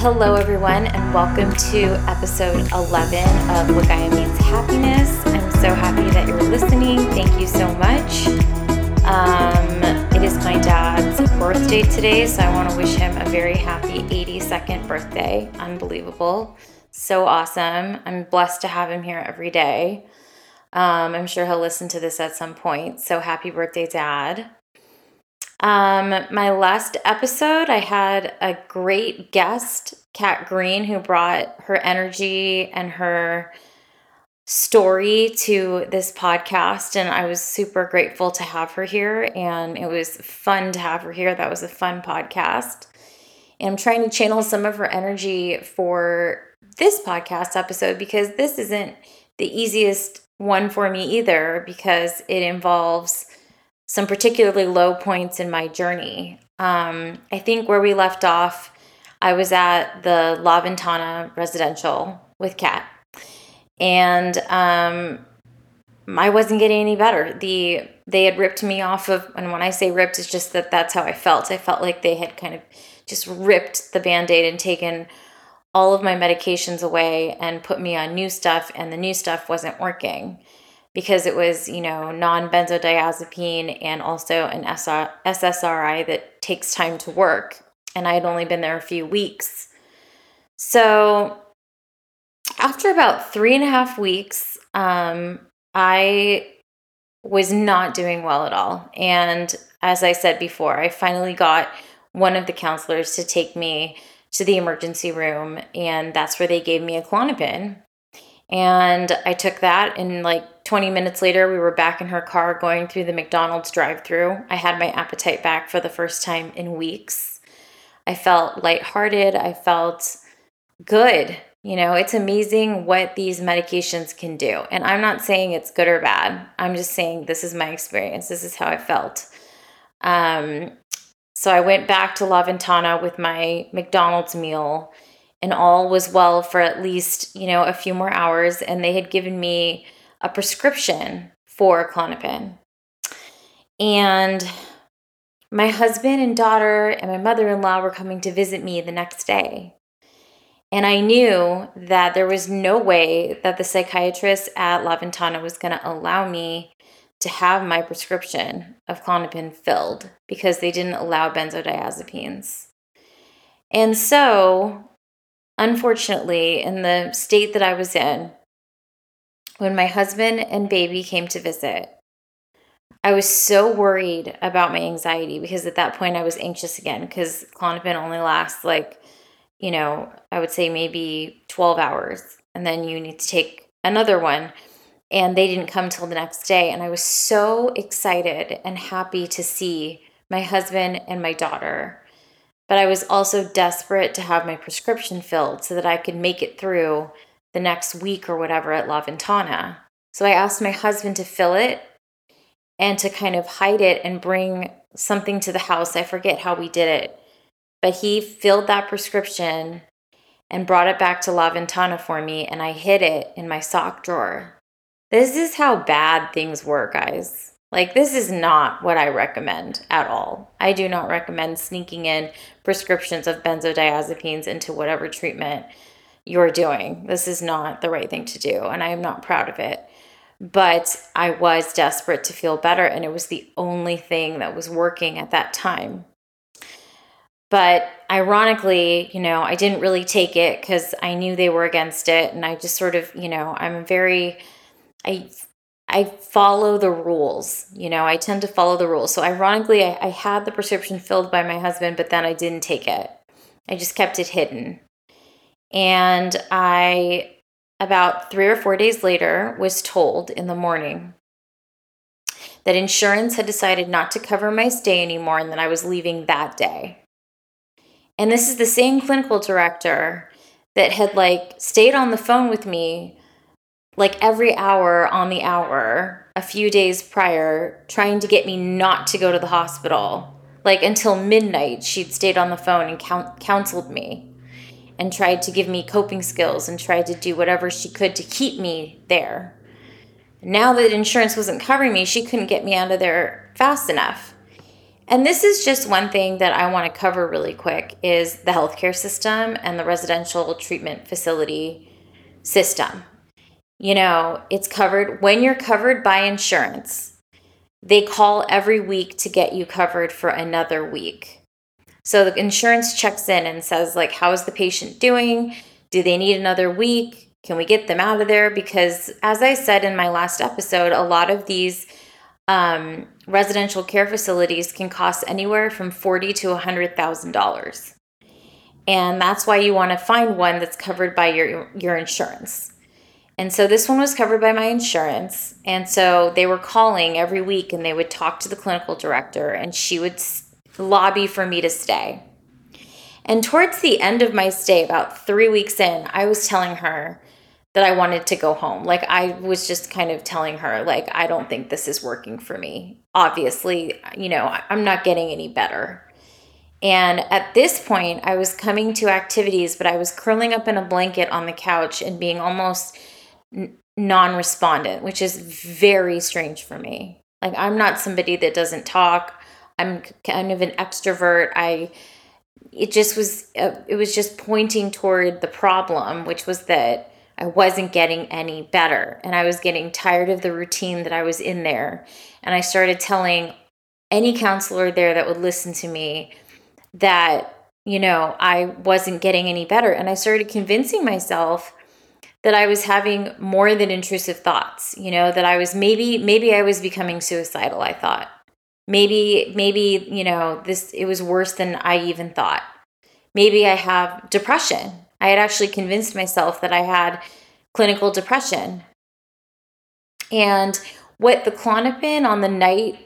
Hello, everyone, and welcome to episode 11 of Gaia Means Happiness. I'm so happy that you're listening. Thank you so much. Um, it is my dad's birthday today, so I want to wish him a very happy 82nd birthday. Unbelievable. So awesome. I'm blessed to have him here every day. Um, I'm sure he'll listen to this at some point. So happy birthday, Dad. Um, my last episode, I had a great guest, Kat Green, who brought her energy and her story to this podcast. And I was super grateful to have her here. And it was fun to have her here. That was a fun podcast. And I'm trying to channel some of her energy for this podcast episode because this isn't the easiest one for me either because it involves some particularly low points in my journey. Um, I think where we left off, I was at the La Ventana residential with Kat, and um, I wasn't getting any better. The they had ripped me off of, and when I say ripped, it's just that that's how I felt. I felt like they had kind of just ripped the band aid and taken all of my medications away and put me on new stuff, and the new stuff wasn't working because it was, you know, non benzodiazepine and also an SSRI that takes time to work. And I had only been there a few weeks. So after about three and a half weeks, um, I was not doing well at all. And as I said before, I finally got one of the counselors to take me to the emergency room, and that's where they gave me a Klonopin. And I took that, and like 20 minutes later, we were back in her car going through the McDonald's drive through. I had my appetite back for the first time in weeks. I felt lighthearted. I felt good. You know, it's amazing what these medications can do. And I'm not saying it's good or bad. I'm just saying this is my experience. This is how I felt. Um, so I went back to La Ventana with my McDonald's meal and all was well for at least, you know, a few more hours. And they had given me a prescription for Klonopin. And my husband and daughter and my mother in law were coming to visit me the next day. And I knew that there was no way that the psychiatrist at La Ventana was going to allow me to have my prescription of Klonopin filled because they didn't allow benzodiazepines. And so Unfortunately, in the state that I was in, when my husband and baby came to visit, I was so worried about my anxiety because at that point I was anxious again because Klonopin only lasts like, you know, I would say maybe 12 hours and then you need to take another one. And they didn't come till the next day. And I was so excited and happy to see my husband and my daughter but I was also desperate to have my prescription filled so that I could make it through the next week or whatever at La Ventana. So I asked my husband to fill it and to kind of hide it and bring something to the house. I forget how we did it, but he filled that prescription and brought it back to La Ventana for me, and I hid it in my sock drawer. This is how bad things were, guys. Like, this is not what I recommend at all. I do not recommend sneaking in prescriptions of benzodiazepines into whatever treatment you're doing. This is not the right thing to do, and I am not proud of it. But I was desperate to feel better, and it was the only thing that was working at that time. But ironically, you know, I didn't really take it because I knew they were against it, and I just sort of, you know, I'm very, I I follow the rules. You know, I tend to follow the rules. So, ironically, I, I, had the prescription filled by my husband, but then I didn't take it. I just kept it hidden. And I, about three or four days later, was told in the morning that insurance had decided not to cover my stay anymore and that I was leaving that day. And this is the same clinical director that had like stayed on the phone with me like every hour on the hour a few days prior trying to get me not to go to the hospital. Like until midnight, she'd stayed on the phone and count- counseled me and tried to give me coping skills and tried to do whatever she could to keep me there. Now that insurance wasn't covering me, she couldn't get me out of there fast enough. And this is just one thing that I want to cover really quick is the healthcare system and the residential treatment facility system. You know, it's covered when you're covered by insurance. They call every week to get you covered for another week. So the insurance checks in and says like how is the patient doing? Do they need another week? Can we get them out of there because as I said in my last episode, a lot of these um, residential care facilities can cost anywhere from forty to a hundred thousand dollars, and that's why you want to find one that's covered by your your insurance. And so this one was covered by my insurance, and so they were calling every week, and they would talk to the clinical director, and she would lobby for me to stay. And towards the end of my stay, about three weeks in, I was telling her that I wanted to go home. Like I was just kind of telling her like I don't think this is working for me. Obviously, you know, I'm not getting any better. And at this point, I was coming to activities, but I was curling up in a blanket on the couch and being almost non-respondent, which is very strange for me. Like I'm not somebody that doesn't talk. I'm kind of an extrovert. I it just was uh, it was just pointing toward the problem, which was that I wasn't getting any better. And I was getting tired of the routine that I was in there. And I started telling any counselor there that would listen to me that, you know, I wasn't getting any better. And I started convincing myself that I was having more than intrusive thoughts, you know, that I was maybe, maybe I was becoming suicidal, I thought. Maybe, maybe, you know, this, it was worse than I even thought. Maybe I have depression I had actually convinced myself that I had clinical depression. And what the Klonopin on the night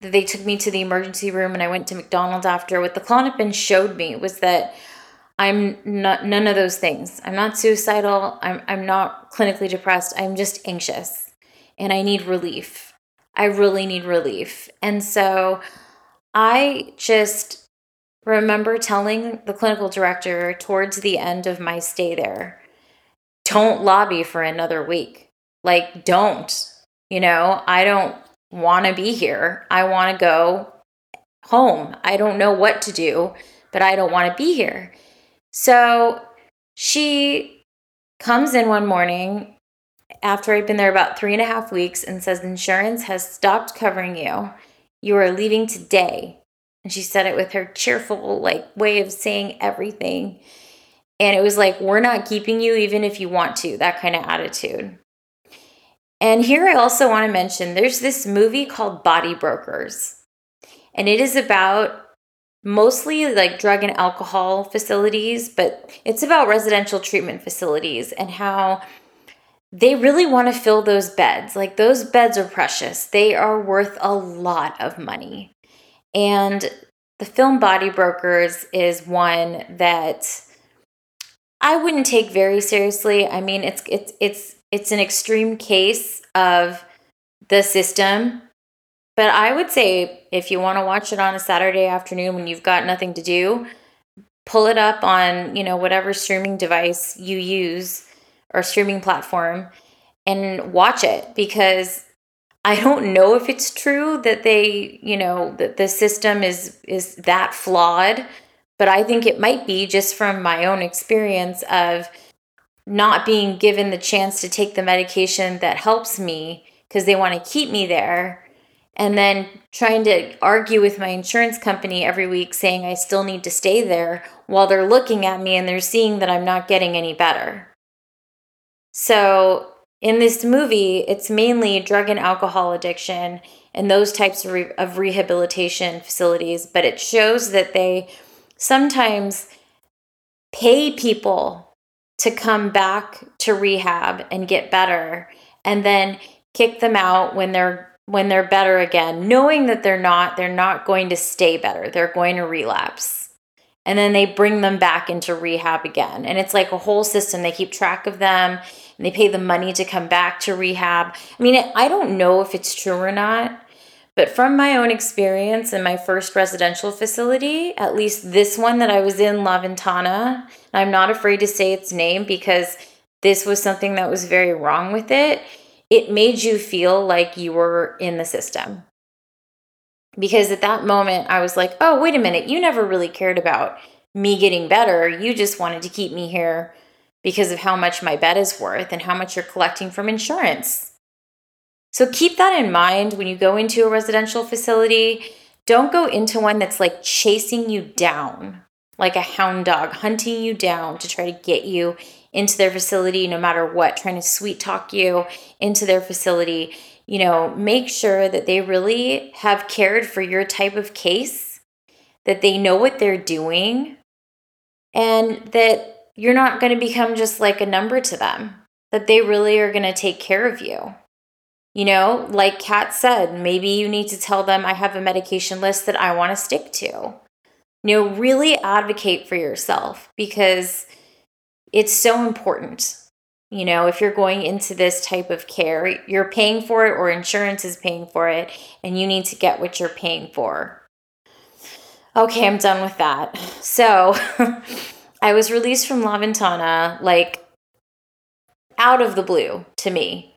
that they took me to the emergency room and I went to McDonald's after, what the Klonopin showed me was that I'm not none of those things. I'm not suicidal. I'm I'm not clinically depressed. I'm just anxious and I need relief. I really need relief. And so I just remember telling the clinical director towards the end of my stay there don't lobby for another week. Like, don't. You know, I don't want to be here. I want to go home. I don't know what to do, but I don't want to be here. So she comes in one morning after I'd been there about three and a half weeks and says, Insurance has stopped covering you. You are leaving today. And she said it with her cheerful, like, way of saying everything. And it was like, we're not keeping you even if you want to, that kind of attitude. And here I also want to mention there's this movie called Body Brokers. And it is about mostly like drug and alcohol facilities, but it's about residential treatment facilities and how they really want to fill those beds. Like those beds are precious, they are worth a lot of money. And the film Body Brokers is one that I wouldn't take very seriously. I mean, it's it's it's it's an extreme case of the system, but I would say if you want to watch it on a Saturday afternoon when you've got nothing to do, pull it up on, you know, whatever streaming device you use or streaming platform and watch it because I don't know if it's true that they, you know, that the system is is that flawed, but I think it might be just from my own experience of not being given the chance to take the medication that helps me because they want to keep me there and then trying to argue with my insurance company every week saying I still need to stay there while they're looking at me and they're seeing that I'm not getting any better. So in this movie, it's mainly drug and alcohol addiction and those types of, re- of rehabilitation facilities, but it shows that they sometimes pay people to come back to rehab and get better and then kick them out when they're when they're better again knowing that they're not they're not going to stay better. They're going to relapse. And then they bring them back into rehab again. And it's like a whole system. They keep track of them. And they pay the money to come back to rehab. I mean, I don't know if it's true or not, but from my own experience in my first residential facility, at least this one that I was in, La Ventana, I'm not afraid to say its name because this was something that was very wrong with it. It made you feel like you were in the system. Because at that moment, I was like, oh, wait a minute, you never really cared about me getting better. You just wanted to keep me here because of how much my bed is worth and how much you're collecting from insurance. So keep that in mind when you go into a residential facility. Don't go into one that's like chasing you down, like a hound dog, hunting you down to try to get you into their facility no matter what, trying to sweet talk you into their facility. You know, make sure that they really have cared for your type of case, that they know what they're doing, and that you're not going to become just like a number to them, that they really are going to take care of you. You know, like Kat said, maybe you need to tell them I have a medication list that I want to stick to. You know, really advocate for yourself because it's so important. You know, if you're going into this type of care, you're paying for it or insurance is paying for it, and you need to get what you're paying for. Okay, I'm done with that. So, I was released from La Ventana like out of the blue to me.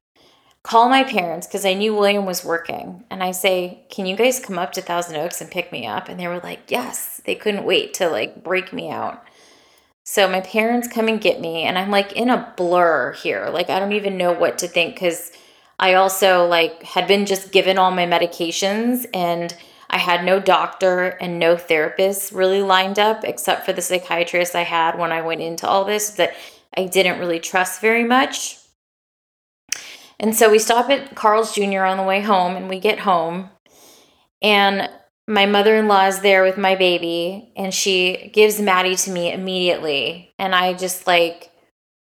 Call my parents because I knew William was working. And I say, Can you guys come up to Thousand Oaks and pick me up? And they were like, Yes. They couldn't wait to like break me out. So my parents come and get me, and I'm like in a blur here. Like, I don't even know what to think because I also like had been just given all my medications and I had no doctor and no therapist really lined up except for the psychiatrist I had when I went into all this that I didn't really trust very much. And so we stop at Carl's Jr. on the way home and we get home and my mother-in-law is there with my baby and she gives Maddie to me immediately and I just like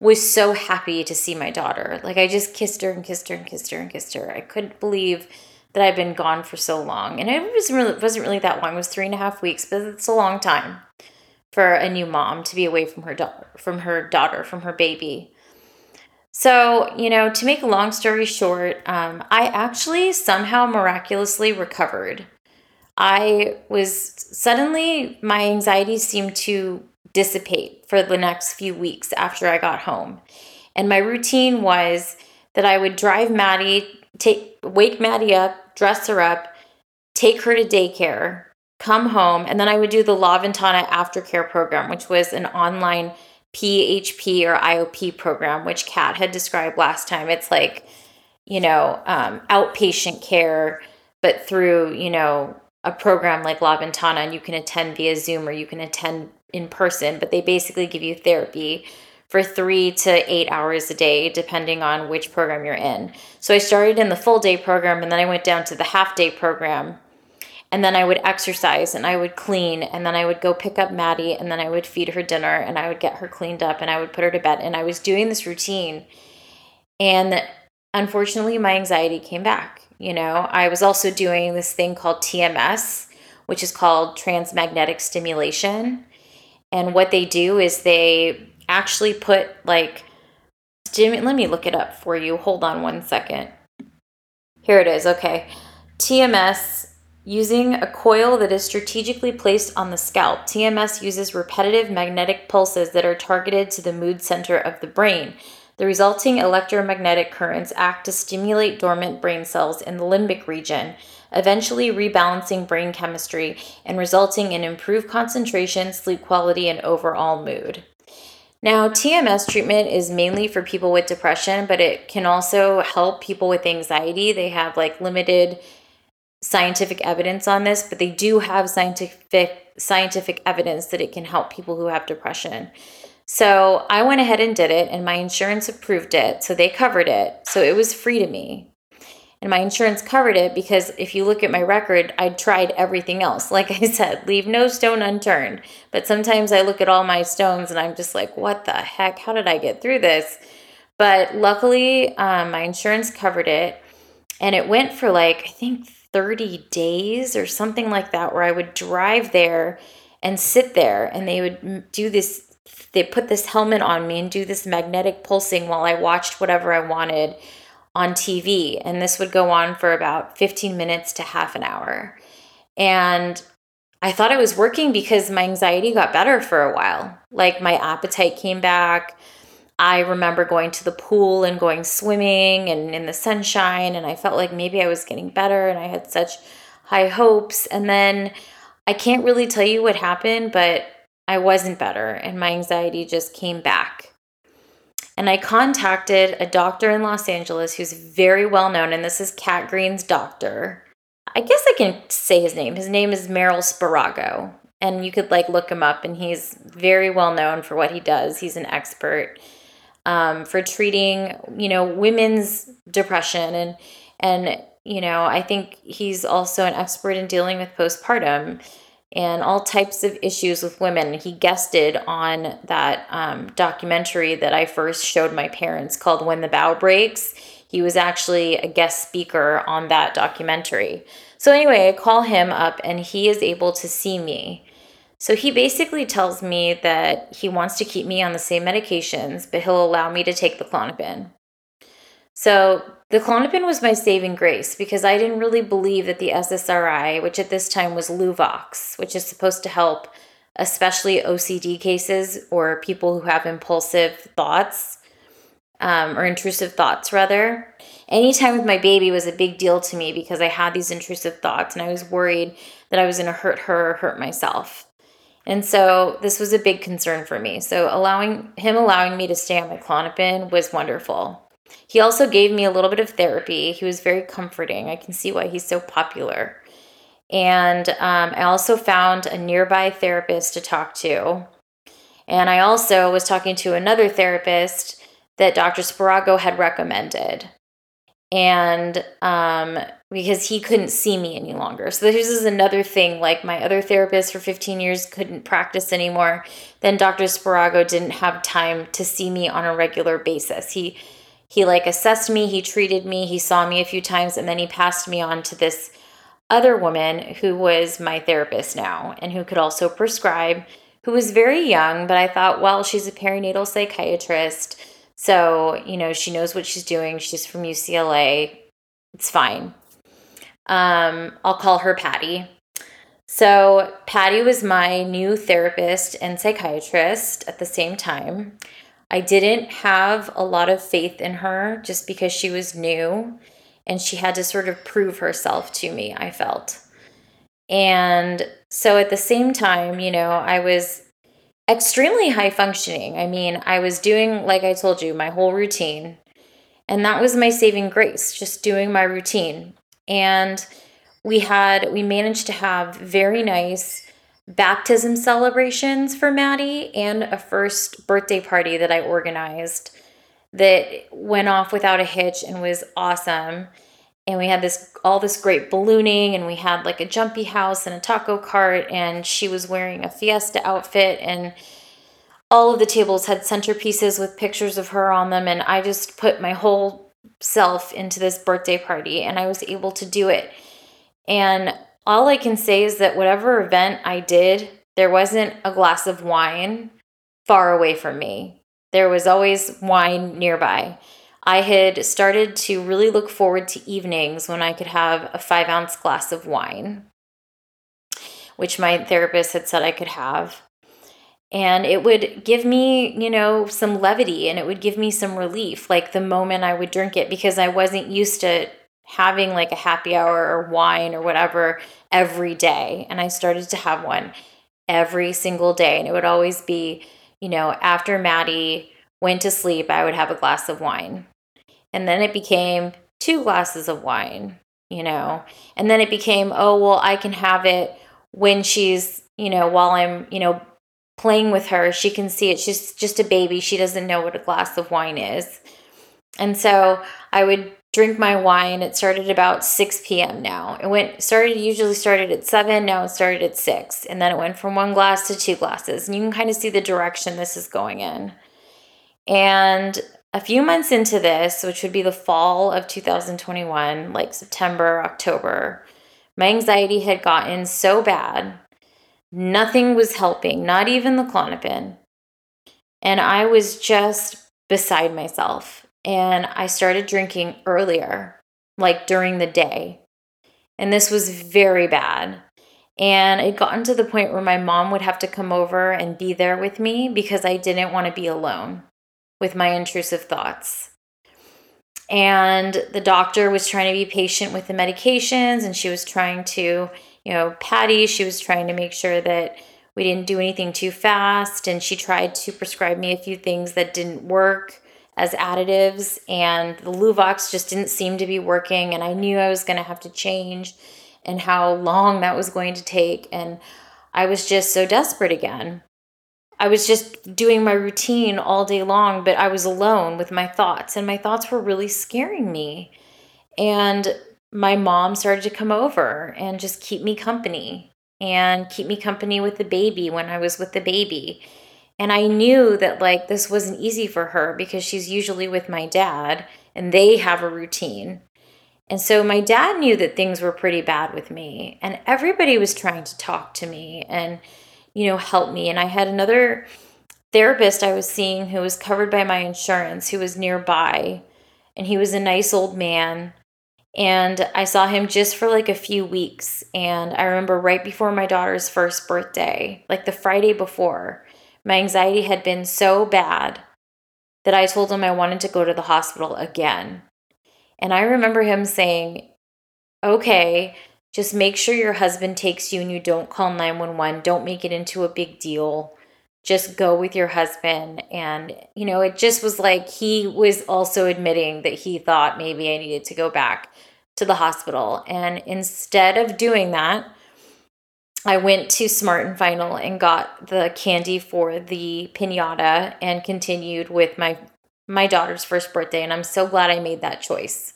was so happy to see my daughter. Like I just kissed her and kissed her and kissed her and kissed her. I couldn't believe that I'd been gone for so long. And it was really, wasn't really that long. It was three and a half weeks, but it's a long time for a new mom to be away from her daughter, from her daughter, from her baby. So, you know, to make a long story short, um, I actually somehow miraculously recovered. I was suddenly, my anxiety seemed to dissipate for the next few weeks after I got home. And my routine was that I would drive Maddie take wake Maddie up, dress her up, take her to daycare, come home, and then I would do the La Ventana aftercare program, which was an online PHP or IOP program, which Kat had described last time. It's like, you know, um, outpatient care, but through, you know, a program like La Ventana, and you can attend via Zoom or you can attend in person, but they basically give you therapy for three to eight hours a day, depending on which program you're in. So I started in the full day program and then I went down to the half day program. And then I would exercise and I would clean and then I would go pick up Maddie and then I would feed her dinner and I would get her cleaned up and I would put her to bed. And I was doing this routine. And unfortunately, my anxiety came back. You know, I was also doing this thing called TMS, which is called transmagnetic stimulation. And what they do is they actually put like let me look it up for you. Hold on one second. Here it is. Okay. TMS using a coil that is strategically placed on the scalp. TMS uses repetitive magnetic pulses that are targeted to the mood center of the brain. The resulting electromagnetic currents act to stimulate dormant brain cells in the limbic region, eventually rebalancing brain chemistry and resulting in improved concentration, sleep quality, and overall mood. Now, TMS treatment is mainly for people with depression, but it can also help people with anxiety. They have like limited scientific evidence on this, but they do have scientific scientific evidence that it can help people who have depression. So, I went ahead and did it and my insurance approved it, so they covered it. So, it was free to me and my insurance covered it because if you look at my record, I tried everything else. Like I said, leave no stone unturned. But sometimes I look at all my stones and I'm just like, what the heck? How did I get through this? But luckily, um, my insurance covered it. And it went for like, I think 30 days or something like that, where I would drive there and sit there and they would do this. They put this helmet on me and do this magnetic pulsing while I watched whatever I wanted on TV. And this would go on for about 15 minutes to half an hour. And I thought it was working because my anxiety got better for a while. Like my appetite came back. I remember going to the pool and going swimming and in the sunshine. And I felt like maybe I was getting better. And I had such high hopes. And then I can't really tell you what happened, but I wasn't better and my anxiety just came back. And I contacted a doctor in Los Angeles who's very well known, and this is Kat Green's doctor. I guess I can say his name. His name is Merrill Spirago. And you could like look him up, and he's very well known for what he does. He's an expert um, for treating, you know, women's depression and and you know, I think he's also an expert in dealing with postpartum and all types of issues with women. He guested on that um, documentary that I first showed my parents called When the Bough Breaks. He was actually a guest speaker on that documentary. So, anyway, I call him up and he is able to see me. So, he basically tells me that he wants to keep me on the same medications, but he'll allow me to take the Klonopin. So the Klonopin was my saving grace because I didn't really believe that the SSRI, which at this time was Luvox, which is supposed to help especially OCD cases or people who have impulsive thoughts um, or intrusive thoughts, rather. Anytime with my baby was a big deal to me because I had these intrusive thoughts and I was worried that I was going to hurt her or hurt myself. And so this was a big concern for me. So allowing him allowing me to stay on my Klonopin was wonderful. He also gave me a little bit of therapy. He was very comforting. I can see why he's so popular. And um, I also found a nearby therapist to talk to. And I also was talking to another therapist that Dr. Spirago had recommended. And um, because he couldn't see me any longer. So this is another thing. Like my other therapist for 15 years couldn't practice anymore. Then Dr. Spirago didn't have time to see me on a regular basis. He he like assessed me, he treated me, he saw me a few times, and then he passed me on to this other woman who was my therapist now and who could also prescribe, who was very young, but I thought, well, she's a perinatal psychiatrist. So, you know, she knows what she's doing. She's from UCLA. It's fine. Um, I'll call her Patty. So, Patty was my new therapist and psychiatrist at the same time. I didn't have a lot of faith in her just because she was new and she had to sort of prove herself to me, I felt. And so at the same time, you know, I was extremely high functioning. I mean, I was doing, like I told you, my whole routine. And that was my saving grace, just doing my routine. And we had, we managed to have very nice baptism celebrations for Maddie and a first birthday party that I organized that went off without a hitch and was awesome. And we had this all this great ballooning and we had like a jumpy house and a taco cart and she was wearing a fiesta outfit and all of the tables had centerpieces with pictures of her on them and I just put my whole self into this birthday party and I was able to do it. And all I can say is that whatever event I did, there wasn't a glass of wine far away from me. There was always wine nearby. I had started to really look forward to evenings when I could have a five ounce glass of wine, which my therapist had said I could have. And it would give me, you know, some levity and it would give me some relief, like the moment I would drink it, because I wasn't used to having like a happy hour or wine or whatever every day. And I started to have one every single day. And it would always be, you know, after Maddie went to sleep, I would have a glass of wine. And then it became two glasses of wine, you know. And then it became, oh, well, I can have it when she's, you know, while I'm, you know, playing with her. She can see it. She's just a baby. She doesn't know what a glass of wine is. And so I would drink my wine. It started about 6 p.m. now. It went started usually started at 7, now it started at 6. And then it went from one glass to two glasses. And you can kind of see the direction this is going in. And a few months into this, which would be the fall of 2021, like September, October, my anxiety had gotten so bad. Nothing was helping, not even the Klonopin. And I was just beside myself and I started drinking earlier, like during the day. And this was very bad. And it gotten to the point where my mom would have to come over and be there with me because I didn't want to be alone with my intrusive thoughts. And the doctor was trying to be patient with the medications and she was trying to, you know, Patty, she was trying to make sure that we didn't do anything too fast. And she tried to prescribe me a few things that didn't work as additives. And the Luvox just didn't seem to be working. And I knew I was going to have to change and how long that was going to take. And I was just so desperate again. I was just doing my routine all day long, but I was alone with my thoughts, and my thoughts were really scaring me. And my mom started to come over and just keep me company and keep me company with the baby when I was with the baby. And I knew that like this wasn't easy for her because she's usually with my dad and they have a routine. And so my dad knew that things were pretty bad with me, and everybody was trying to talk to me and, you know, help me. And I had another therapist I was seeing who was covered by my insurance who was nearby, and he was a nice old man. And I saw him just for like a few weeks. And I remember right before my daughter's first birthday, like the Friday before, my anxiety had been so bad that I told him I wanted to go to the hospital again and I remember him saying, okay, just make sure your husband takes you and you don't call 911. Don't make it into a big deal. Just go with your husband. And, you know, it just was like he was also admitting that he thought maybe I needed to go back to the hospital. And instead of doing that, I went to Smart and Final and got the candy for the pinata and continued with my my daughter's first birthday. And I'm so glad I made that choice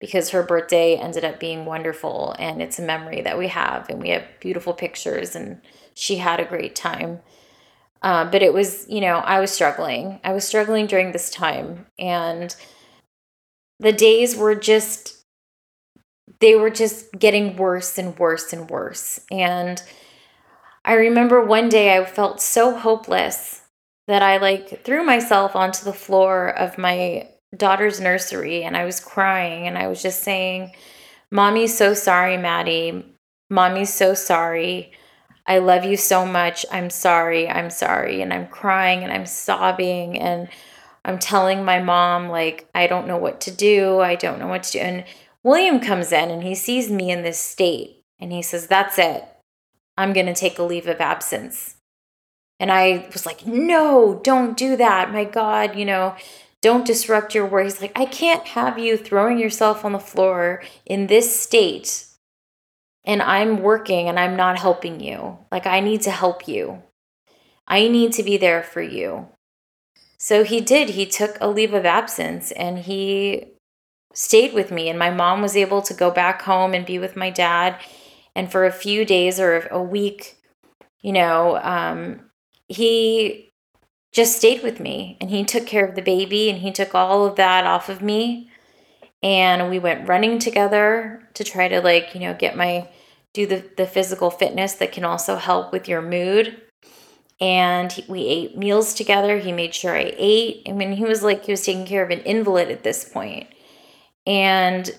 because her birthday ended up being wonderful and it's a memory that we have and we have beautiful pictures and she had a great time. Uh, but it was, you know, I was struggling. I was struggling during this time and the days were just, they were just getting worse and worse and worse. And I remember one day I felt so hopeless that I like threw myself onto the floor of my daughter's nursery and I was crying and I was just saying, Mommy's so sorry, Maddie. Mommy's so sorry. I love you so much. I'm sorry. I'm sorry. And I'm crying and I'm sobbing and I'm telling my mom, like, I don't know what to do. I don't know what to do. And William comes in and he sees me in this state and he says, That's it. I'm going to take a leave of absence. And I was like, no, don't do that. My God, you know, don't disrupt your work. He's like, I can't have you throwing yourself on the floor in this state and I'm working and I'm not helping you. Like, I need to help you. I need to be there for you. So he did. He took a leave of absence and he stayed with me. And my mom was able to go back home and be with my dad. And for a few days or a week, you know, um, he just stayed with me and he took care of the baby and he took all of that off of me and we went running together to try to like you know get my do the, the physical fitness that can also help with your mood and we ate meals together he made sure i ate i mean he was like he was taking care of an invalid at this point and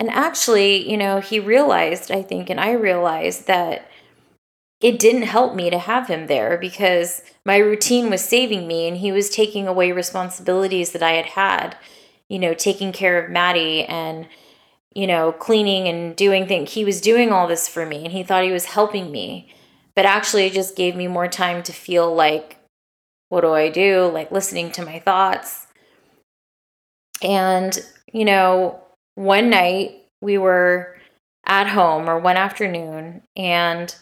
and actually you know he realized i think and i realized that it didn't help me to have him there because my routine was saving me and he was taking away responsibilities that I had had, you know, taking care of Maddie and, you know, cleaning and doing things. He was doing all this for me and he thought he was helping me. But actually, it just gave me more time to feel like, what do I do? Like listening to my thoughts. And, you know, one night we were at home or one afternoon and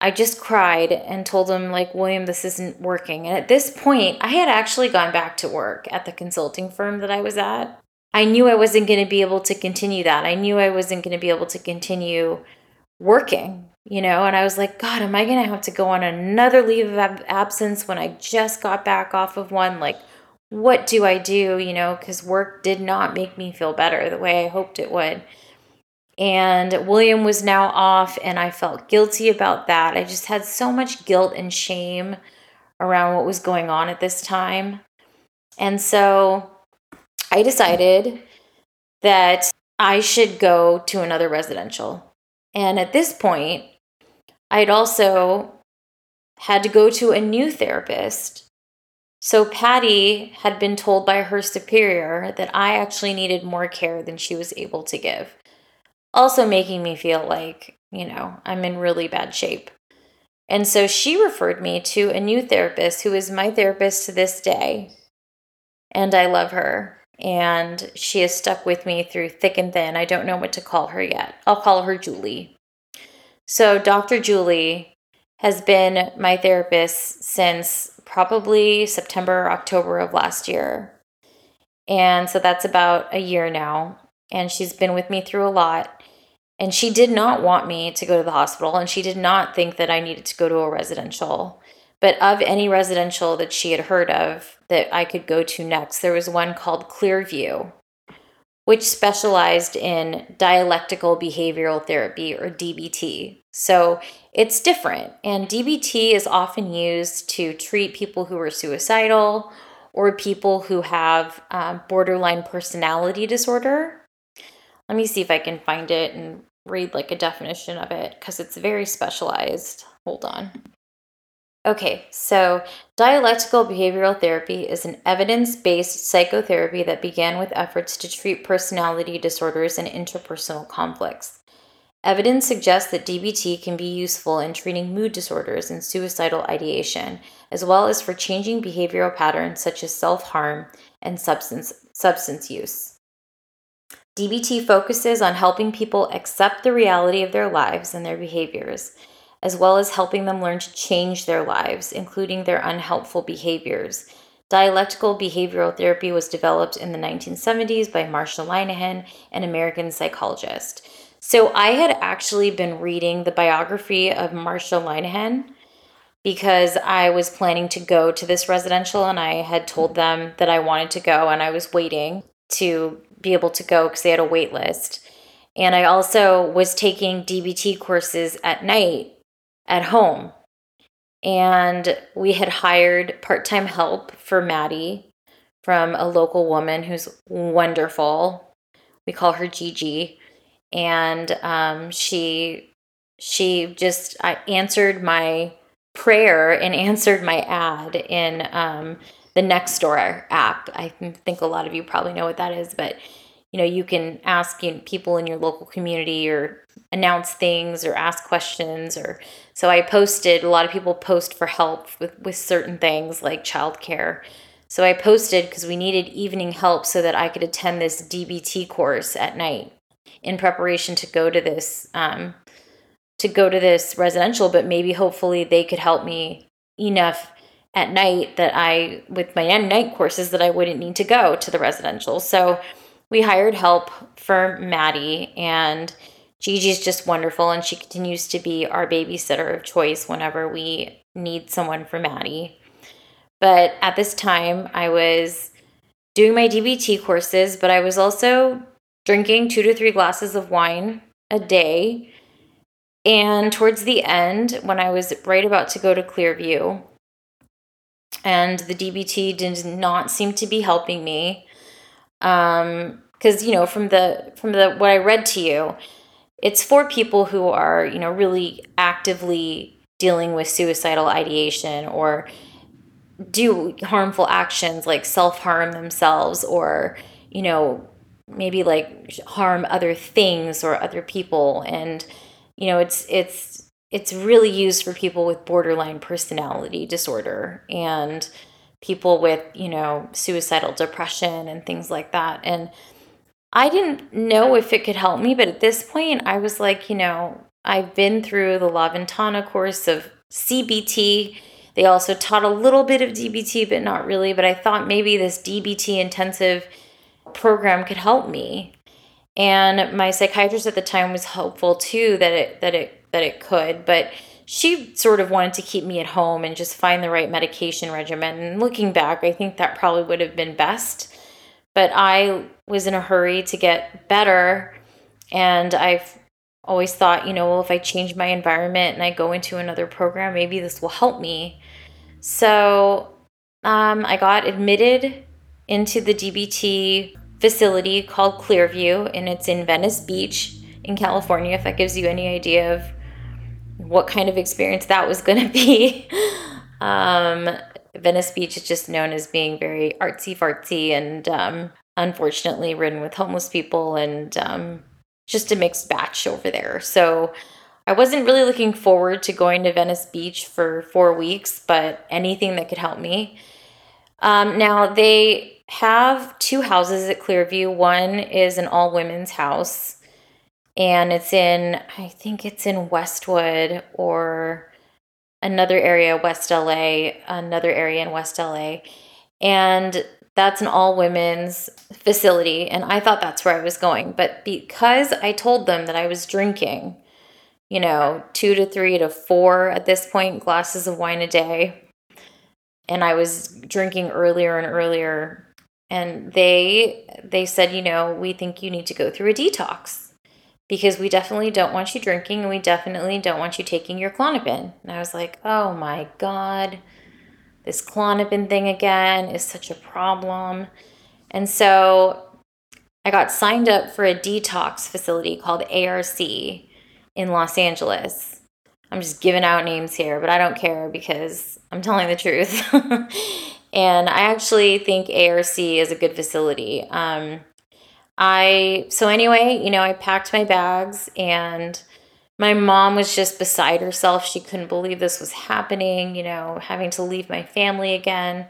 I just cried and told him, like, William, this isn't working. And at this point, I had actually gone back to work at the consulting firm that I was at. I knew I wasn't going to be able to continue that. I knew I wasn't going to be able to continue working, you know? And I was like, God, am I going to have to go on another leave of ab- absence when I just got back off of one? Like, what do I do, you know? Because work did not make me feel better the way I hoped it would. And William was now off, and I felt guilty about that. I just had so much guilt and shame around what was going on at this time. And so I decided that I should go to another residential. And at this point, I'd also had to go to a new therapist So Patty had been told by her superior that I actually needed more care than she was able to give. Also making me feel like, you know, I'm in really bad shape. And so she referred me to a new therapist who is my therapist to this day. And I love her. And she has stuck with me through thick and thin. I don't know what to call her yet. I'll call her Julie. So, Dr. Julie has been my therapist since probably September, or October of last year. And so that's about a year now. And she's been with me through a lot. And she did not want me to go to the hospital, and she did not think that I needed to go to a residential. But of any residential that she had heard of that I could go to next, there was one called Clearview, which specialized in dialectical behavioral therapy or DBT. So it's different. And DBT is often used to treat people who are suicidal or people who have um, borderline personality disorder. Let me see if I can find it and read like a definition of it because it's very specialized. Hold on. Okay, so dialectical behavioral therapy is an evidence based psychotherapy that began with efforts to treat personality disorders and interpersonal conflicts. Evidence suggests that DBT can be useful in treating mood disorders and suicidal ideation, as well as for changing behavioral patterns such as self harm and substance, substance use. DBT focuses on helping people accept the reality of their lives and their behaviors, as well as helping them learn to change their lives, including their unhelpful behaviors. Dialectical behavioral therapy was developed in the 1970s by Marsha Linehan, an American psychologist. So I had actually been reading the biography of Marsha Linehan because I was planning to go to this residential and I had told them that I wanted to go and I was waiting to be able to go because they had a wait list. And I also was taking DBT courses at night at home. And we had hired part time help for Maddie from a local woman who's wonderful. We call her Gigi and um, she she just I answered my prayer and answered my ad in um, the Nextdoor app. I think a lot of you probably know what that is, but you know you can ask you know, people in your local community or announce things or ask questions or so I posted a lot of people post for help with with certain things like childcare. So I posted because we needed evening help so that I could attend this DBT course at night in preparation to go to this um, to go to this residential but maybe hopefully they could help me enough at night that I with my night courses that I wouldn't need to go to the residential so we hired help for Maddie and Gigi's just wonderful and she continues to be our babysitter of choice whenever we need someone for Maddie. But at this time, I was doing my DBT courses, but I was also drinking two to three glasses of wine a day. And towards the end, when I was right about to go to Clearview, and the DBT did not seem to be helping me, um, because you know from the from the what I read to you, it's for people who are you know really actively dealing with suicidal ideation or do harmful actions like self harm themselves or you know maybe like harm other things or other people. And you know it's it's it's really used for people with borderline personality disorder and people with you know suicidal depression and things like that. And i didn't know if it could help me but at this point i was like you know i've been through the la ventana course of cbt they also taught a little bit of dbt but not really. But i thought maybe this dbt intensive program could help me. And my psychiatrist at the time was hopeful too that it that it that it could, but she sort of wanted to keep me at home and just find the right medication regimen. And looking back, I think that probably would have been best. But I was in a hurry to get better. And I've always thought, you know, well, if I change my environment and I go into another program, maybe this will help me. So um, I got admitted into the DBT facility called Clearview, and it's in Venice Beach in California, if that gives you any idea of what kind of experience that was going to be. um, Venice Beach is just known as being very artsy fartsy and um, unfortunately ridden with homeless people and um, just a mixed batch over there. So I wasn't really looking forward to going to Venice Beach for four weeks, but anything that could help me. Um, now, they have two houses at Clearview. One is an all women's house, and it's in, I think it's in Westwood or another area, West LA, another area in West LA. And that's an all women's facility. And I thought that's where I was going. But because I told them that I was drinking, you know, two to three to four at this point glasses of wine a day, and I was drinking earlier and earlier, and they they said, you know, we think you need to go through a detox because we definitely don't want you drinking and we definitely don't want you taking your Klonopin. And I was like, oh my God this Klonopin thing again is such a problem. And so I got signed up for a detox facility called ARC in Los Angeles. I'm just giving out names here, but I don't care because I'm telling the truth. and I actually think ARC is a good facility. Um, I so anyway, you know, I packed my bags and my mom was just beside herself. She couldn't believe this was happening, you know, having to leave my family again.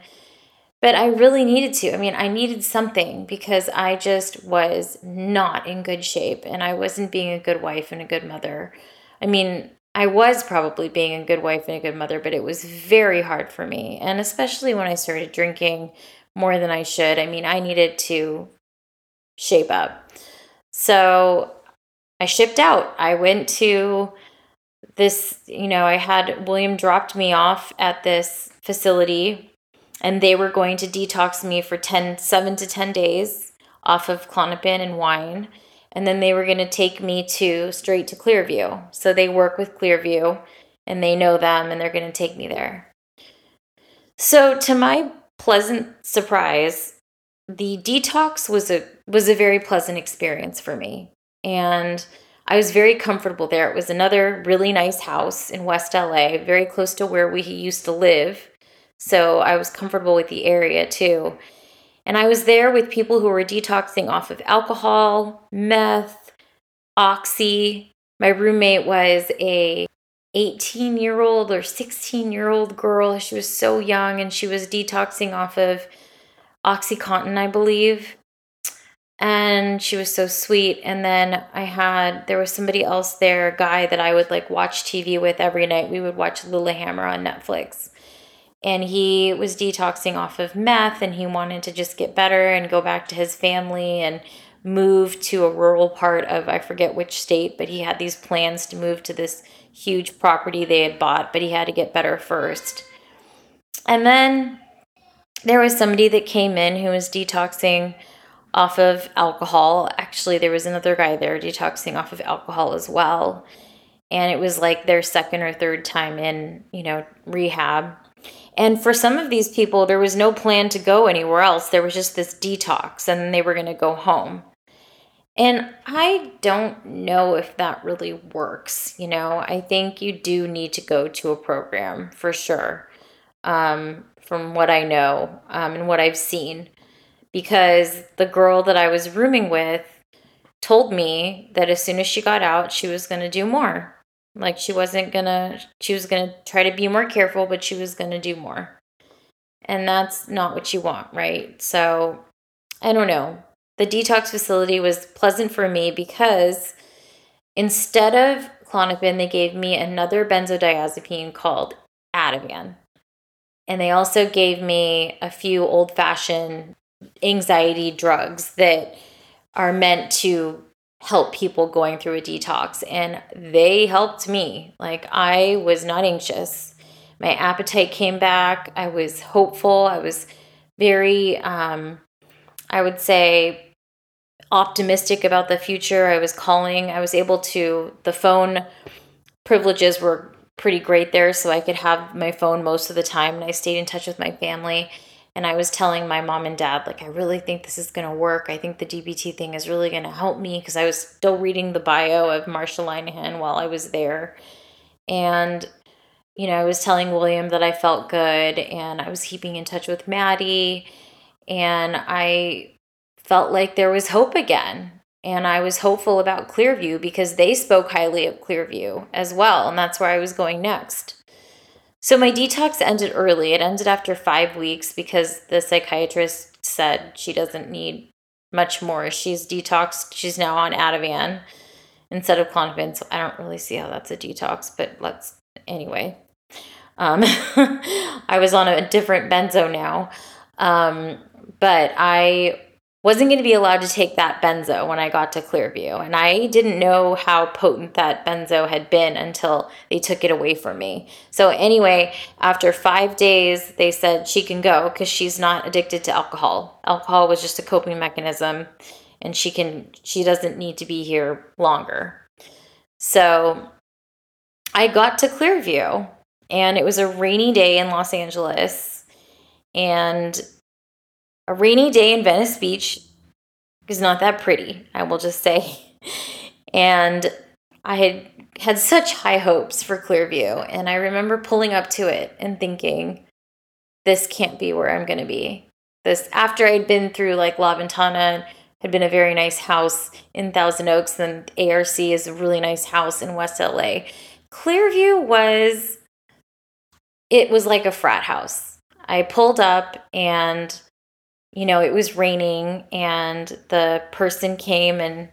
But I really needed to. I mean, I needed something because I just was not in good shape and I wasn't being a good wife and a good mother. I mean, I was probably being a good wife and a good mother, but it was very hard for me. And especially when I started drinking more than I should. I mean, I needed to shape up. So I shipped out. I went to this, you know, I had William dropped me off at this facility and they were going to detox me for 10 7 to 10 days off of Klonopin and wine and then they were going to take me to straight to Clearview. So they work with Clearview and they know them and they're going to take me there. So to my pleasant surprise, the detox was a was a very pleasant experience for me and I was very comfortable there. It was another really nice house in West LA, very close to where we used to live. So I was comfortable with the area too. And I was there with people who were detoxing off of alcohol, meth, oxy. My roommate was a 18 year old or 16 year old girl. She was so young and she was detoxing off of Oxycontin, I believe and she was so sweet and then i had there was somebody else there a guy that i would like watch tv with every night we would watch Lilyhammer on netflix and he was detoxing off of meth and he wanted to just get better and go back to his family and move to a rural part of i forget which state but he had these plans to move to this huge property they had bought but he had to get better first and then there was somebody that came in who was detoxing off of alcohol. Actually, there was another guy there detoxing off of alcohol as well. And it was like their second or third time in, you know, rehab. And for some of these people, there was no plan to go anywhere else. There was just this detox and they were going to go home. And I don't know if that really works. You know, I think you do need to go to a program for sure, um, from what I know um, and what I've seen because the girl that I was rooming with told me that as soon as she got out, she was going to do more. Like she wasn't to, she was to try to be more careful, but she was to do more. And that's not what you want, right? So I don't know. The detox facility was pleasant for me because instead of Klonopin, they gave me another benzodiazepine called Ativan. And they also gave me a few old fashioned anxiety drugs that are meant to help people going through a detox and they helped me. Like i was not anxious. My appetite came back. I was hopeful. I was very um i would say optimistic about the future. I was calling. I was able to the phone privileges were pretty great there so i could have my phone most of the time and i stayed in touch with my family and I was telling my mom and dad, like, I really think this is going to work. I think the DBT thing is really going to help me because I was still reading the bio of Marsha Linehan while I was there. And you know, I was telling William that I felt good and I was keeping in touch with Maddie and I felt like there was hope again. And I was hopeful about Clearview because they spoke highly of Clearview as well. And that's where I was going next. So my detox ended early. It ended after five weeks because the psychiatrist said she doesn't need much more. She's detoxed. She's now on Ativan instead of Klonopin. So I don't really see how that's a detox, but let's anyway. Um, I was on a different benzo now, um, but I wasn't going to be allowed to take that benzo when I got to Clearview. And I didn't know how potent that benzo had been until they took it away from me. So, anyway, after five days, they said she can go because she's not addicted to alcohol. Alcohol was just a coping mechanism and she can she doesn't need to be here longer. So, I got to Clearview and it was a rainy day in Los Angeles and a rainy day in Venice Beach is not that pretty, I will just say. And I had had such high hopes for Clearview, and I remember pulling up to it and thinking, this can't be where I'm going to be. This after I'd been through like La Ventana, had been a very nice house in Thousand Oaks, and ARC is a really nice house in West LA. Clearview was it was like a frat house. I pulled up and you know, it was raining and the person came and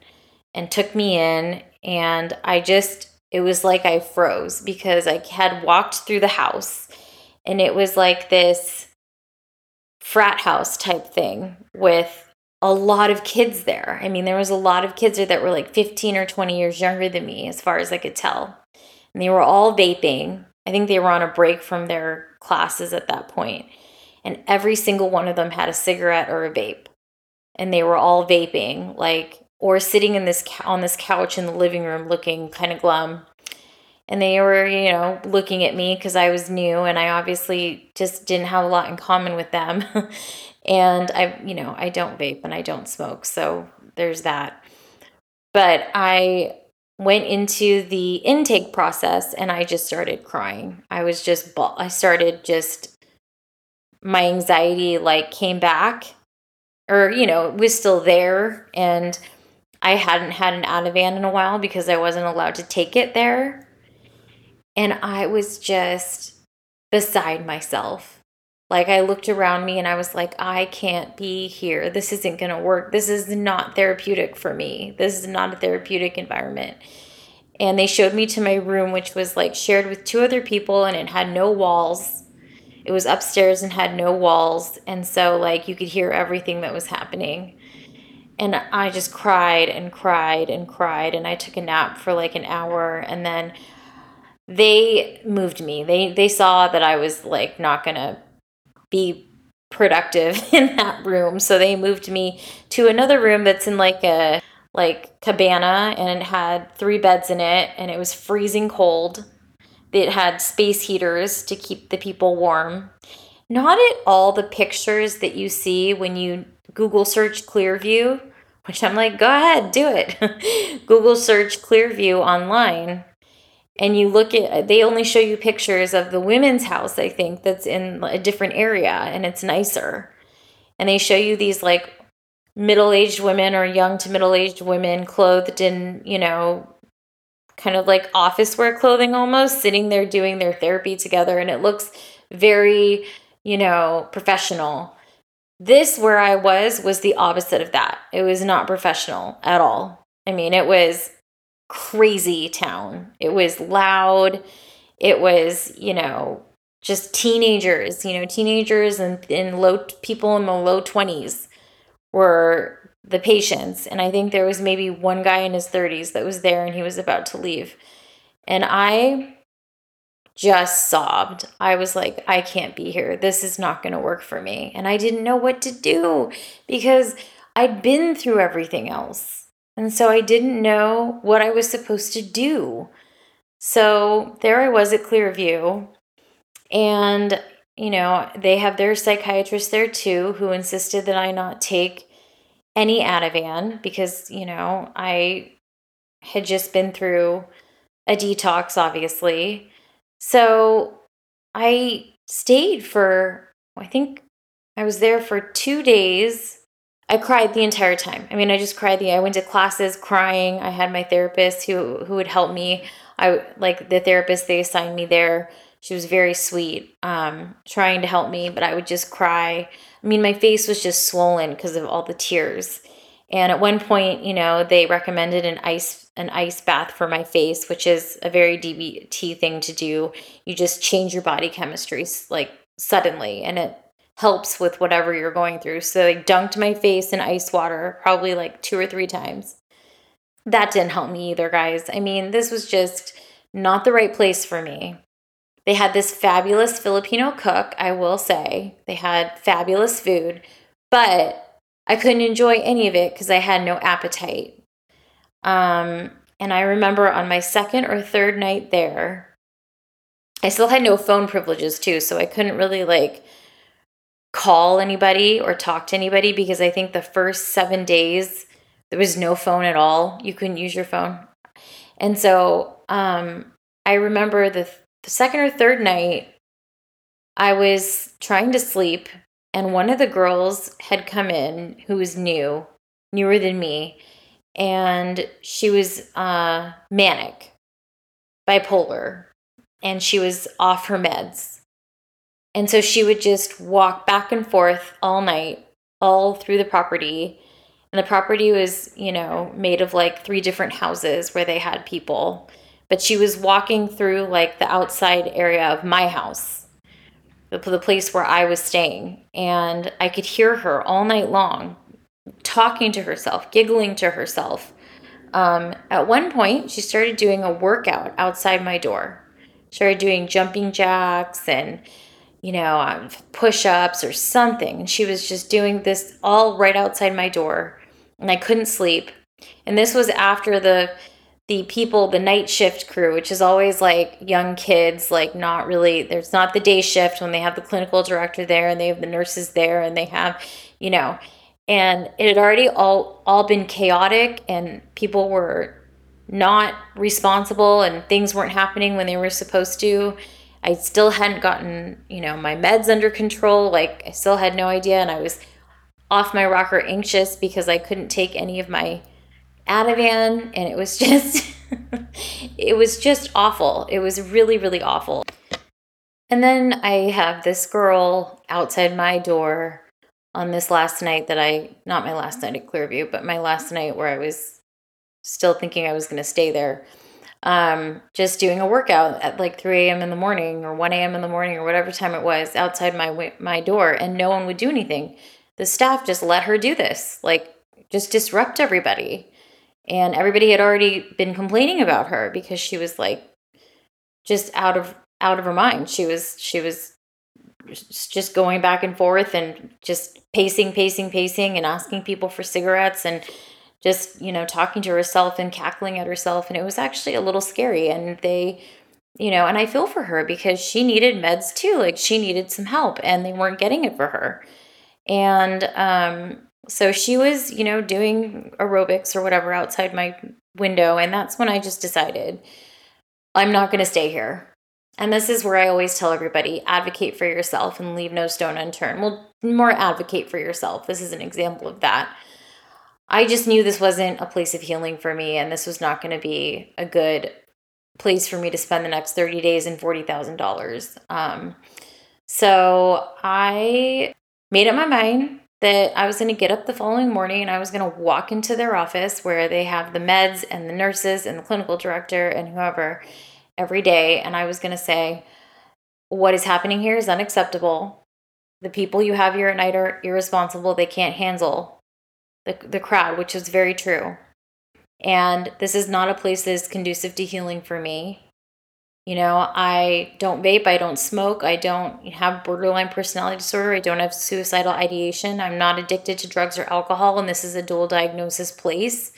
and took me in and I just it was like I froze because I had walked through the house and it was like this frat house type thing with a lot of kids there. I mean, there was a lot of kids there that were like 15 or 20 years younger than me as far as I could tell. And they were all vaping. I think they were on a break from their classes at that point and every single one of them had a cigarette or a vape. And they were all vaping like or sitting in this on this couch in the living room looking kind of glum. And they were you know looking at me because i was new and i obviously just didn't have a lot in common with them. And i you know i don't vape and i don't smoke so there's that. But i went into the intake process and i just started crying. I was just i started just my anxiety like came back or you know was still there and i hadn't had an ativan in a while because i wasn't allowed to take it there. And i was just beside myself. Like i looked around me and i was like i can't be here. This isn't going to work. This is not therapeutic for me. This is not a therapeutic environment. And they showed me to my room which was like shared with two other people and it had no walls it was upstairs and had no walls and so like you could hear everything that was happening. And i just cried and cried and cried and i took a nap for like an hour and then they moved me. They they saw that i was like not gonna be productive in that room so they moved me to another room that's in like a like cabana and it had three beds in it and it was freezing cold it had space heaters to keep the people warm. Not at all the pictures that you see when you Google search Clearview, which I'm like, go ahead, do it. Google search Clearview online. And you look at, they only show you pictures of the women's house, I think, that's in a different area and it's nicer. And they show you these like middle aged women or young to middle aged women clothed in, you know, kind of like office wear clothing almost, sitting there doing their therapy together. And it looks very, you know, professional. This, where I was, was the opposite of that. It was not professional at all. I mean, it was crazy town. It was loud. It was, you know, just teenagers, you know, teenagers and, and low people in the low 20s were the patients. And I think there was maybe one guy in his 30s that was there and he was about to leave. And I just sobbed. I was like, I can't be here. This is not going to work for me. And I didn't know what to do because I'd been through everything else. And so I didn't know what I was supposed to do. So there I was at Clearview. And, you know, they have their psychiatrist there too who insisted that I not take any Ativan because, you know, I had just been through a detox, obviously. So I stayed for, I think I was there for two days. I cried the entire time. I mean, I just cried the I went to classes crying. I had my therapist who who would help me. I like the therapist they assigned me there. She was very sweet, um, trying to help me, but I would just cry. I mean, my face was just swollen because of all the tears. And at one point, you know, they recommended an ice an ice bath for my face, which is a very DBT thing to do. You just change your body chemistry like suddenly, and it helps with whatever you're going through. So they dunked my face in ice water probably like two or three times. That didn't help me either, guys. I mean, this was just not the right place for me. They had this fabulous Filipino cook, I will say. They had fabulous food, but I couldn't enjoy any of it because I had no appetite. Um, and I remember on my second or third night there, I still had no phone privileges too, so I couldn't really like call anybody or talk to anybody because I think the first seven days there was no phone at all. You couldn't use your phone. And so um, I remember the, second or third night, I was trying to sleep, and one of the girls had come in who was new, newer than me, and she was uh, manic, bipolar, and she was off her meds and so she would just walk back and forth all night, all through the property. And the property was, you know, made of like three different houses where they had people. But she was walking through like the outside area of my house, the, the place where I was staying. And I could hear her all night long talking to herself, giggling to herself. Um, at one point, she started doing a workout outside my door. Started doing jumping jacks and you know, um, push ups or something. And she was just doing this all right outside my door. And I couldn't sleep. And this was after the the people, the night shift crew, which is always like young kids, like not really, there's not the day shift when they have the clinical director there and they have the nurses there and they have, you know, and it had already all all been chaotic and people were not responsible and things weren't happening when they were supposed to I still hadn't gotten, you know, my meds under control. Like I still had no idea and I was off my rocker anxious because I couldn't take any of my Ativan and it was just it was just awful. It was really really awful. And then I have this girl outside my door on this last night that I not my last night at Clearview, but my last night where I was still thinking I was going to stay there um, just doing a workout at like 3 a.m. in the morning or 1 a.m. in the morning or whatever time it was outside my my door, and no one would do anything. The staff just let her do this, like just disrupt everybody, and everybody had already been complaining about her because she was like just out of out of her mind. She was she was just going back and forth and just pacing, pacing, pacing, and asking people for cigarettes and just, you know, talking to herself and cackling at herself. And it was actually a little scary. And they, you know, and I feel for her because she needed meds too. Like she needed some help and they weren't getting it for her. And um, so she was, you know, doing aerobics or whatever outside my window. And that's when I just decided I'm not going to stay here. And this is where I always tell everybody advocate for yourself and leave no stone unturned. Well, more advocate for yourself. This is an example of that. I just knew this wasn't a place of healing for me, and this was not going to be a good place for me to spend the next 30 days and $40,000. Um, so I made up my mind that I was going to get up the following morning and I was going to walk into their office where they have the meds and the nurses and the clinical director and whoever every day. And I was going to say, What is happening here is unacceptable. The people you have here at night are irresponsible. They can't handle the, the crowd, which is very true. And this is not a place that is conducive to healing for me. You know, I don't vape, I don't smoke, I don't have borderline personality disorder, I don't have suicidal ideation, I'm not addicted to drugs or alcohol, and this is a dual diagnosis place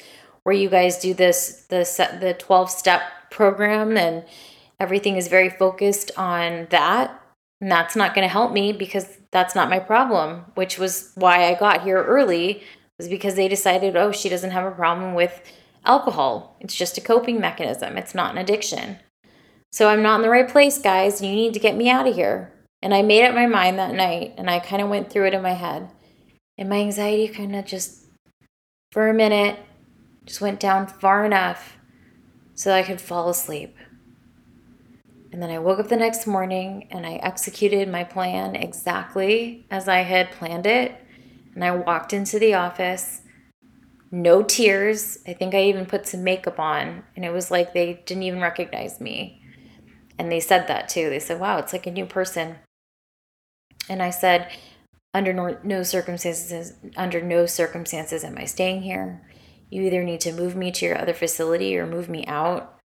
where you guys do this the the 12 step program and everything is very focused on that. And that's not going to help me because that's not my problem, which was why I got here early was because they decided, oh, she doesn't have a problem with alcohol. It's just a coping mechanism, it's not an addiction. So I'm not in the right place, guys. You need to get me out of here. And I made up my mind that night and I kind of went through it in my head. And my anxiety kind of just, for a minute, just went down far enough so that I could fall asleep. And then I woke up the next morning and I executed my plan exactly as I had planned it. And I walked into the office, no tears. I think I even put some makeup on, and it was like they didn't even recognize me. And they said that too. They said, Wow, it's like a new person. And I said, under no, no circumstances under no circumstances am I staying here. You either need to move me to your other facility or move me out.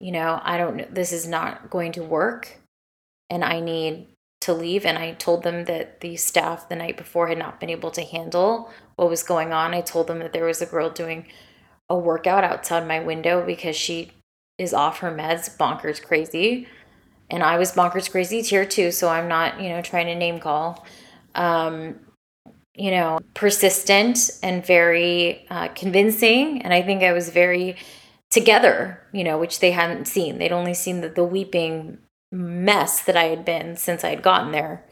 You know, I don't this is not going to work and I need to leave and I told them that the staff the night before had not been able to handle what was going on. I told them that there was a girl doing a workout outside my window because she is off her meds, bonkers crazy and I was bonkers crazy tier two So I'm not, you know, trying to name call. Um, you know, persistent and very uh, convincing. And I think I was very together, you know, which they hadn't seen. They'd only seen the, the weeping mess that I had been since I had gotten there.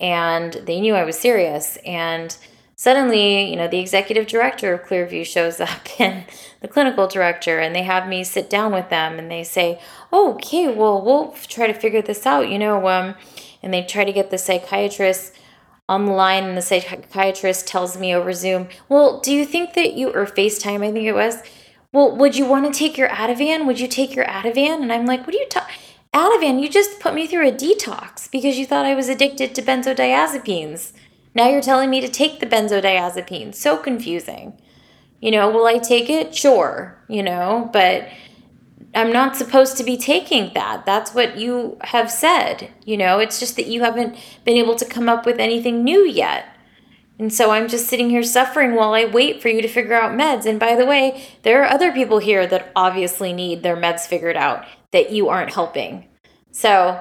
And they knew I was serious. And suddenly, you know, the executive director of Clearview shows up and the clinical director, and they have me sit down with them and they say, oh, okay, well, we'll try to figure this out, you know. Um, and they try to get the psychiatrist on the line, and the psychiatrist tells me over Zoom, well, do you think that you, or FaceTime, I think it was, well, would you want to take your Ativan? Would you take your Ativan? And I'm like, what are you talking? Ativan, you just put me through a detox because you thought I was addicted to benzodiazepines. Now you're telling me to take the benzodiazepine. So confusing. You know, will I take it? Sure, you know, but I'm not supposed to be taking that. That's what you have said. You know, it's just that you haven't been able to come up with anything new yet. And so I'm just sitting here suffering while I wait for you to figure out meds. And by the way, there are other people here that obviously need their meds figured out that you aren't helping. So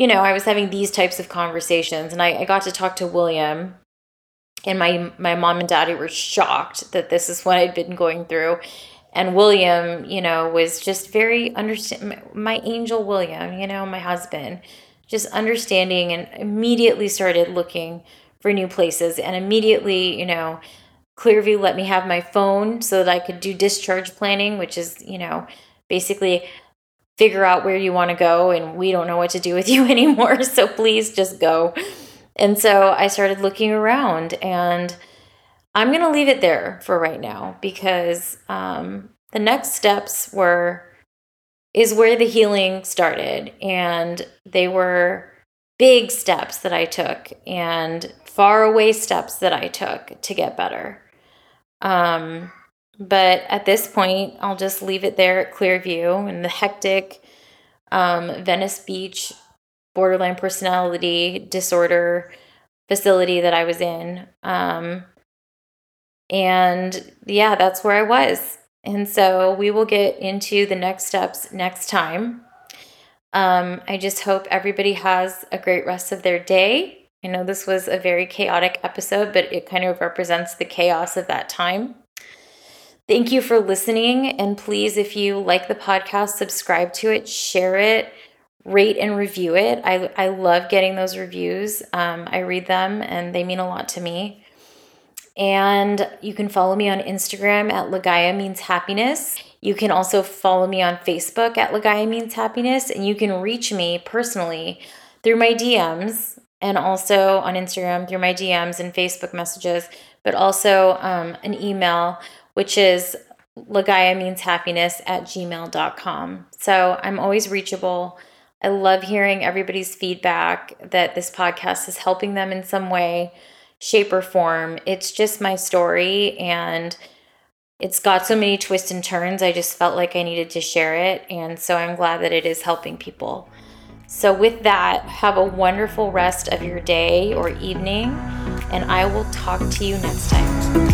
you know, I was having these types of conversations and I, I got to talk to William and my my mom and daddy were shocked that this is what I'd been going through. And William, you know, was just very understand my angel William, you know, my husband, just understanding and immediately started looking for new places and immediately, you know, Clearview let me have my phone so that I could do discharge planning, which is, you know, basically figure out where you want to go and we don't know what to do with you anymore. So please just go. And so I started looking around and I'm going to leave it there for right now because um, the next steps were is where the healing started and they were big steps that I took and far away steps that I took to get better. Um, but at this point, I'll just leave it there at Clearview and the hectic um, Venice Beach borderline personality disorder facility that I was in. Um, and yeah, that's where I was. And so we will get into the next steps next time. Um, I just hope everybody has a great rest of their day. I know this was a very chaotic episode, but it kind of represents the chaos of that time. Thank you for listening. And please, if you like the podcast, subscribe to it, share it, rate and review it. I, I love getting those reviews. Um, I read them and they mean a lot to me. And you can follow me on Instagram at Lagaya Means Happiness. You can also follow me on Facebook at Lagaya Means Happiness. And you can reach me personally through my DMs and also on Instagram through my DMs and Facebook messages, but also um, an email which is Lagaya means happiness at gmail.com. So I'm always reachable. I love hearing everybody's feedback that this podcast is helping them in some way, shape, or form. It's just my story and it's got so many twists and turns. I just felt like I needed to share it. And so I'm glad that it is helping people. So, with that, have a wonderful rest of your day or evening, and I will talk to you next time.